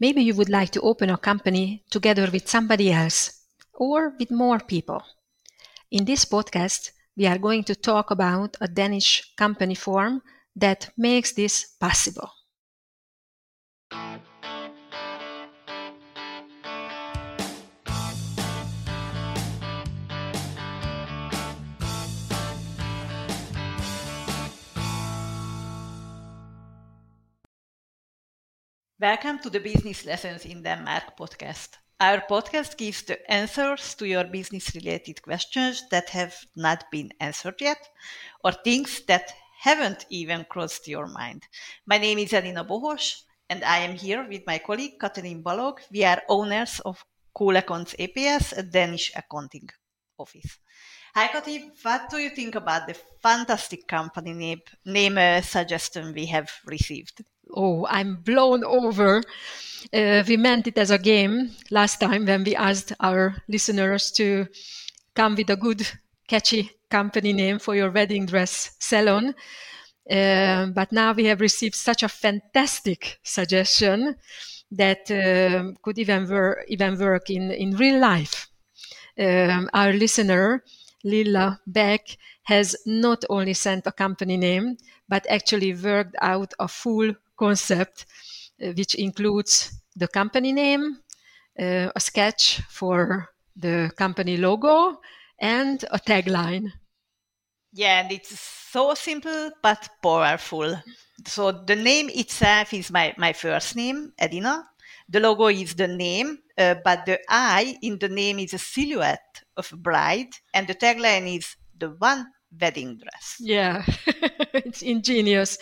Maybe you would like to open a company together with somebody else or with more people. In this podcast, we are going to talk about a Danish company form that makes this possible. Welcome to the Business Lessons in Denmark podcast. Our podcast gives the answers to your business related questions that have not been answered yet, or things that haven't even crossed your mind. My name is Edina Bohos, and I am here with my colleague Katalin Balog. We are owners of Cool Accounts APS, a Danish accounting office. Hi, Kati. What do you think about the fantastic company name, name uh, suggestion we have received? Oh, I'm blown over. Uh, we meant it as a game last time when we asked our listeners to come with a good, catchy company name for your wedding dress salon. Uh, but now we have received such a fantastic suggestion that uh, could even, wor- even work in, in real life. Um, our listener, Lilla Beck, has not only sent a company name, but actually worked out a full concept, uh, which includes the company name, uh, a sketch for the company logo, and a tagline. Yeah, and it's so simple but powerful. So the name itself is my, my first name, Edina. The logo is the name, uh, but the I in the name is a silhouette of a bride, and the tagline is the one wedding dress. Yeah, it's ingenious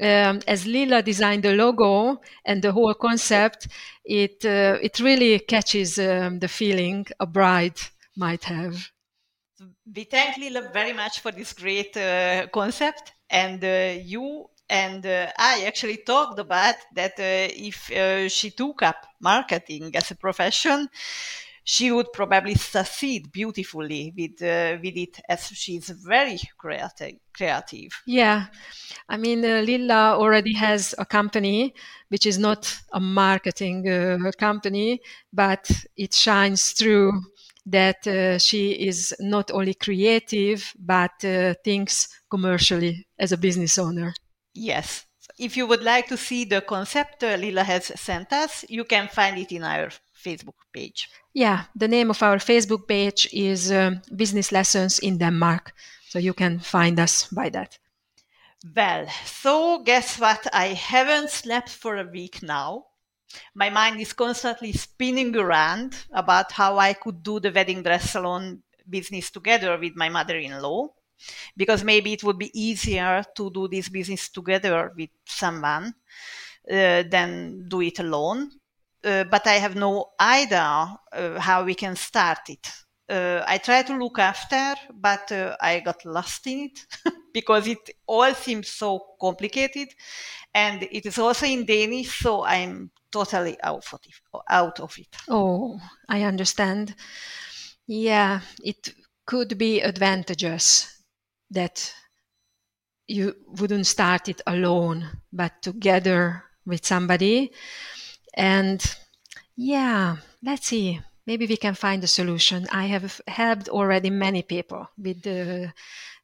um, as Lilla designed the logo and the whole concept, it uh, it really catches um, the feeling a bride might have. We thank Lilla very much for this great uh, concept, and uh, you and uh, I actually talked about that uh, if uh, she took up marketing as a profession, she would probably succeed beautifully with uh, with it as she's very creative creative. Yeah. I mean uh, lilla already has a company which is not a marketing uh, company but it shines through that uh, she is not only creative but uh, thinks commercially as a business owner. Yes. If you would like to see the concept uh, lilla has sent us you can find it in our facebook page yeah, the name of our Facebook page is um, Business Lessons in Denmark. So you can find us by that. Well, so guess what? I haven't slept for a week now. My mind is constantly spinning around about how I could do the wedding dress salon business together with my mother in law. Because maybe it would be easier to do this business together with someone uh, than do it alone uh, but I have no idea uh, how we can start it. Uh, I try to look after, but uh, I got lost in it because it all seems so complicated, and it is also in Danish, so I'm totally out of it. Out of it. Oh, I understand. Yeah, it could be advantageous that you wouldn't start it alone, but together with somebody and yeah, let's see. Maybe we can find a solution. I have helped already many people with the,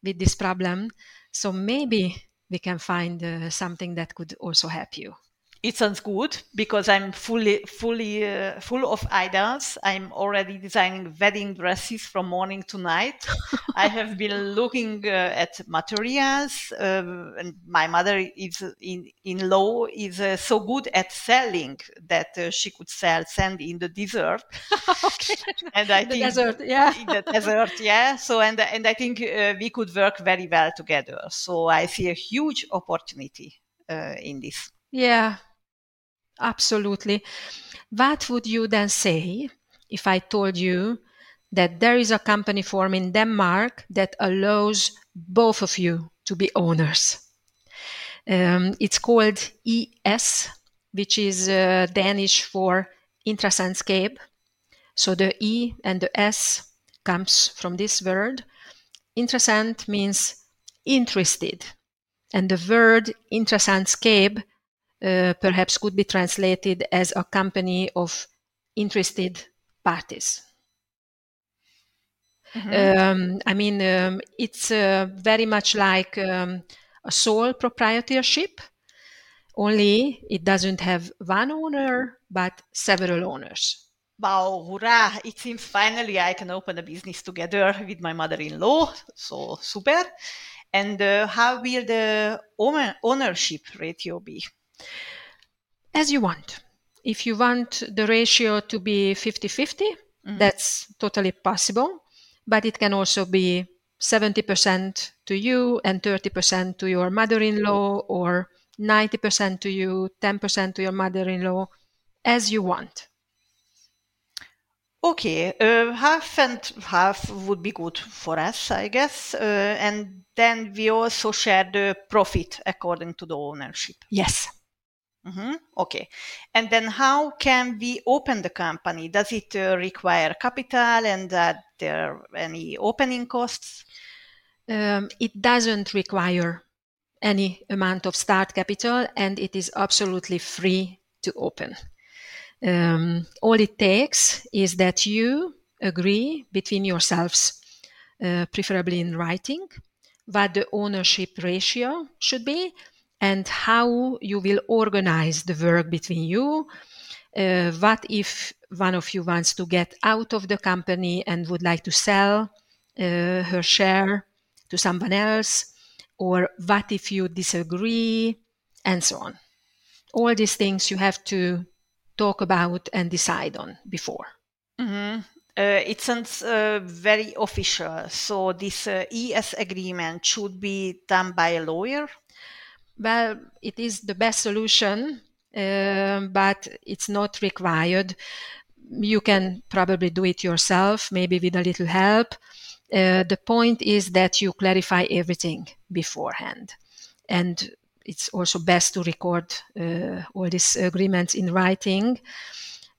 with this problem, so maybe we can find uh, something that could also help you it sounds good because I'm fully, fully uh, full of ideas. I'm already designing wedding dresses from morning to night. I have been looking uh, at materials, uh, and my mother is in in law is uh, so good at selling that uh, she could sell sand in the desert. okay. And I the think desert, yeah, in the desert, yeah. So and and I think uh, we could work very well together. So I see a huge opportunity in this. Yeah, Absolutely. What would you then say if I told you that there is a company form in Denmark that allows both of you to be owners? Um, it's called ES, which is uh, Danish for Interessentskab. So the E and the S comes from this word. Interessant means interested. And the word Interessentskab uh, perhaps could be translated as a company of interested parties. Mm-hmm. Um, I mean, um, it's uh, very much like um, a sole proprietorship, only it doesn't have one owner, but several owners. Wow, hurrah! It seems finally I can open a business together with my mother in law. So super. And uh, how will the ownership ratio be? As you want. If you want the ratio to be 50 50, mm-hmm. that's totally possible but it can also be 70% to you and 30% to your mother in law, or 90% to you, 10% to your mother in law, as you want. Okay, uh, half and half would be good for us, I guess. Uh, and then we also share the profit according to the ownership. Yes. Mm-hmm. Okay. And then how can we open the company? Does it uh, require capital and are there any opening costs? Um, it doesn't require any amount of start capital and it is absolutely free to open. Um, all it takes is that you agree between yourselves, uh, preferably in writing, what the ownership ratio should be and how you will organize the work between you. Uh, what if one of you wants to get out of the company and would like to sell uh, her share to someone else? Or what if you disagree? And so on. All these things you have to talk about and decide on before. Mm-hmm. Uh, it sounds uh, very official. So this uh, ES agreement should be done by a lawyer well, it is the best solution, uh, but it's not required. You can probably do it yourself, maybe with a little help. Uh, the point is that you clarify everything beforehand. And it's also best to record uh, all these agreements in writing.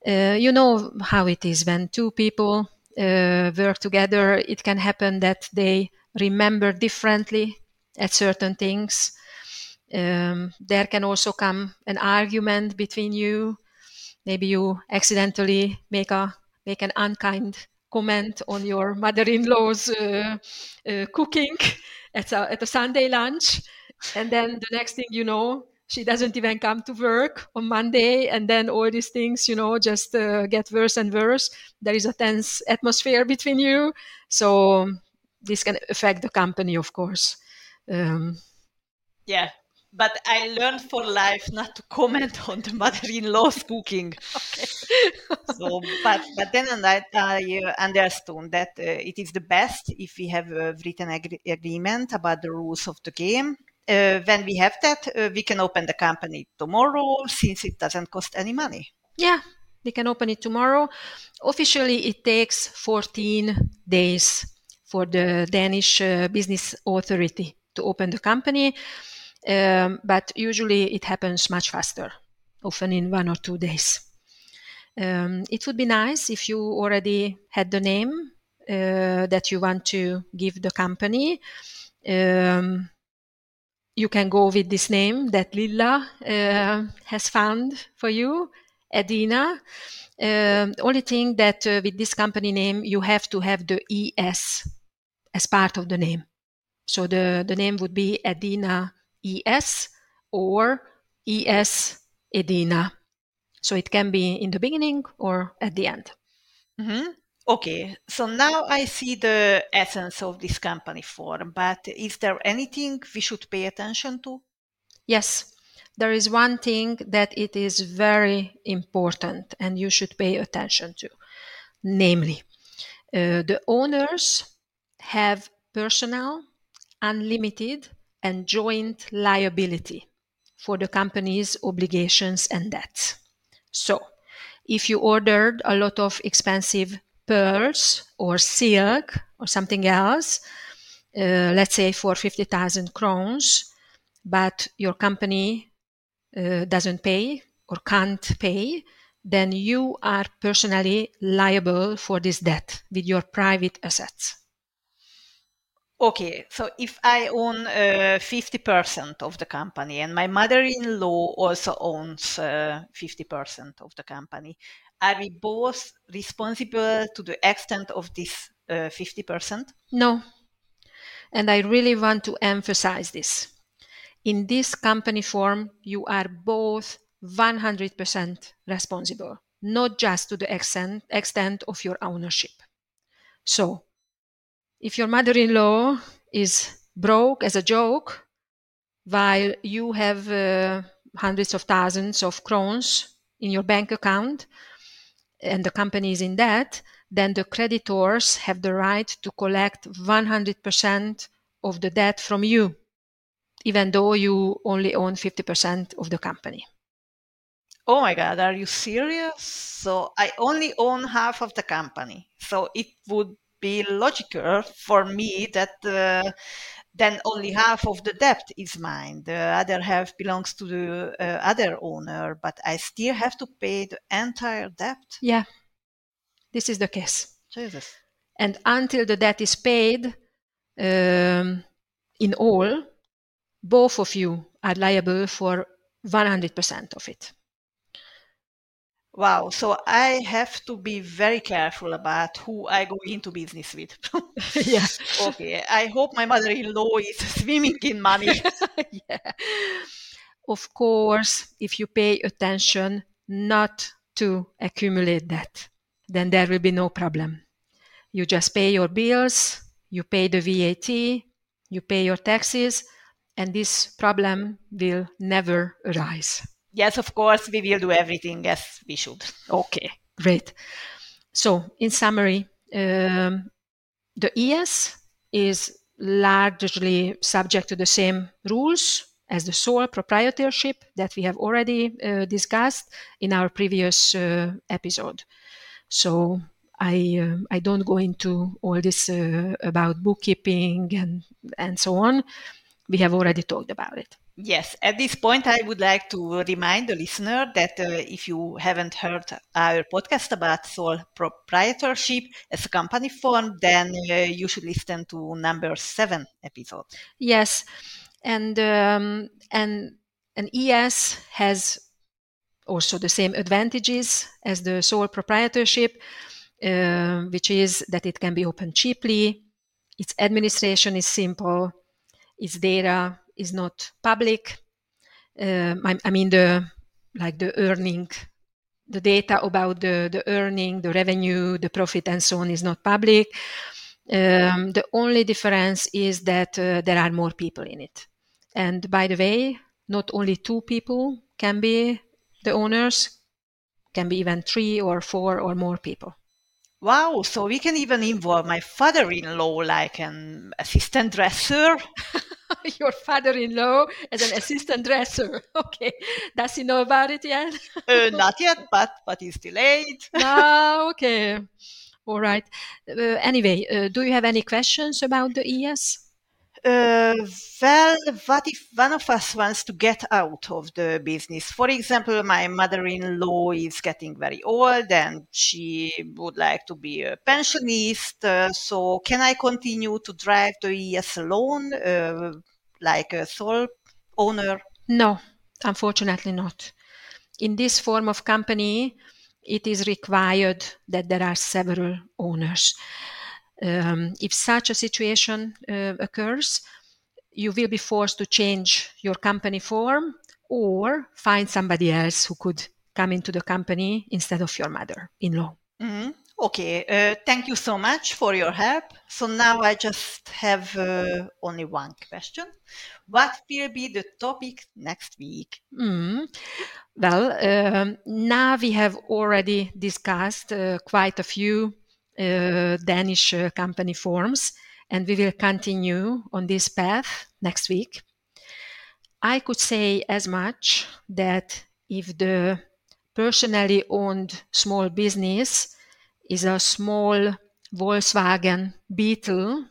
Uh, you know how it is when two people uh, work together, it can happen that they remember differently at certain things um, there can also come an argument between you. Maybe you accidentally make a make an unkind comment on your mother-in-law's uh, uh, cooking at a, at a Sunday lunch, and then the next thing you know, she doesn't even come to work on Monday, and then all these things, you know, just uh, get worse and worse. There is a tense atmosphere between you, so this can affect the company, of course. Um, yeah, but I learned for life not to comment on the mother-in-law's cooking. Okay. so, but but then I, I understood that uh, it is the best if we have a written ag- agreement about the rules of the game. Uh, when we have that, uh, we can open the company tomorrow since it doesn't cost any money. Yeah, we can open it tomorrow. Officially, it takes 14 days for the Danish uh, Business Authority to open the company um, but usually it happens much faster, often in one or two days. Um, it would be nice if you already had the name uh, that you want to give the company. Um, you can go with this name that Lilla uh, has found for you, Edina. Um, only thing that uh, with this company name, you have to have the ES as part of the name. So the, the name would be Edina ES or ES Edina. So it can be in the beginning or at the end. Mm-hmm. Okay, so now I see the essence of this company form, but is there anything we should pay attention to? Yes, there is one thing that it is very important and you should pay attention to. Namely, uh, the owners have personal, unlimited, and joint liability for the company's obligations and debts. So, if you ordered a lot of expensive pearls or silk or something else, uh, let's say for 50,000 crowns, but your company uh, doesn't pay or can't pay, then you are personally liable for this debt with your private assets. Okay, so if I own uh, 50% of the company and my mother in law also owns uh, 50% of the company, are we both responsible to the extent of this uh, 50%? No. And I really want to emphasize this. In this company form, you are both 100% responsible, not just to the extent, extent of your ownership. So, if your mother in law is broke as a joke, while you have uh, hundreds of thousands of crowns in your bank account and the company is in debt, then the creditors have the right to collect 100% of the debt from you, even though you only own 50% of the company. Oh my God, are you serious? So I only own half of the company. So it would be logical for me that uh, then only half of the debt is mine. The other half belongs to the uh, other owner, but I still have to pay the entire debt. Yeah, this is the case. Jesus. And until the debt is paid, um, in all, both of you are liable for 100% of it. Wow. So I have to be very careful about who I go into business with. yes. Okay. I hope my mother in law is swimming in money. yeah. Of course, if you pay attention not to accumulate debt, then there will be no problem. You just pay your bills, you pay the VAT, you pay your taxes, and this problem will never arise. Yes, of course, we will do everything as we should. Okay, great. So, in summary, um, the ES is largely subject to the same rules as the sole proprietorship that we have already uh, discussed in our previous uh, episode. So, I uh, I don't go into all this uh, about bookkeeping and and so on. We have already talked about it. Yes, at this point, I would like to remind the listener that uh, if you haven't heard our podcast about sole proprietorship as a company form, then uh, you should listen to number seven episode. Yes, and um, and an ES has also the same advantages as the sole proprietorship, uh, which is that it can be opened cheaply, its administration is simple, its data is not public. Uh, I, I, mean the like the earning, the data about the the earning, the revenue, the profit, and so on is not public. Um, the only difference is that uh, there are more people in it. And by the way, not only two people can be the owners, can be even three or four or more people. Wow, so we can even involve my father-in-law like an assistant dresser. Your father-in-law as an assistant dresser. Okay, does he know about it yet? uh, not yet, but but he's delayed. ah, okay, all right. Uh, anyway, uh, do you have any questions about the ES? Uh, well, what if one of us wants to get out of the business? For example, my mother in law is getting very old and she would like to be a pensionist. Uh, so, can I continue to drive the ES alone, uh, like a sole owner? No, unfortunately not. In this form of company, it is required that there are several owners. Um, if such a situation uh, occurs, you will be forced to change your company form or find somebody else who could come into the company instead of your mother in law. Mm-hmm. Okay, uh, thank you so much for your help. So now I just have uh, only one question. What will be the topic next week? Mm. Well, um, now we have already discussed uh, quite a few Danish uh, company forms, and we will continue on this path next week. I could say as much that if the personally owned small business is a small Volkswagen Beetle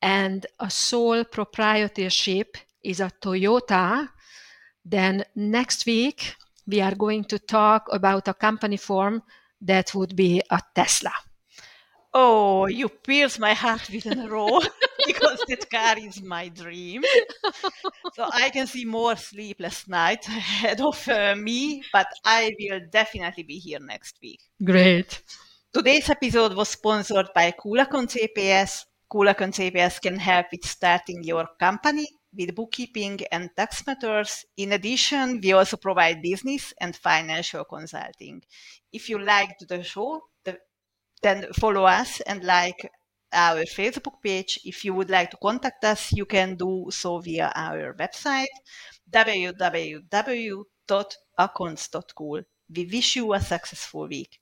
and a sole proprietorship is a Toyota, then next week we are going to talk about a company form that would be a Tesla. Oh, you pierce my heart with a row. because that car is my dream. so I can see more sleepless nights ahead of uh, me, but I will definitely be here next week. Great. Today's episode was sponsored by Cool Accounts APS. Coolacon CPS can help with starting your company with bookkeeping and tax matters. In addition, we also provide business and financial consulting. If you liked the show, then follow us and like our Facebook page. If you would like to contact us, you can do so via our website www.accounts.cool. We wish you a successful week.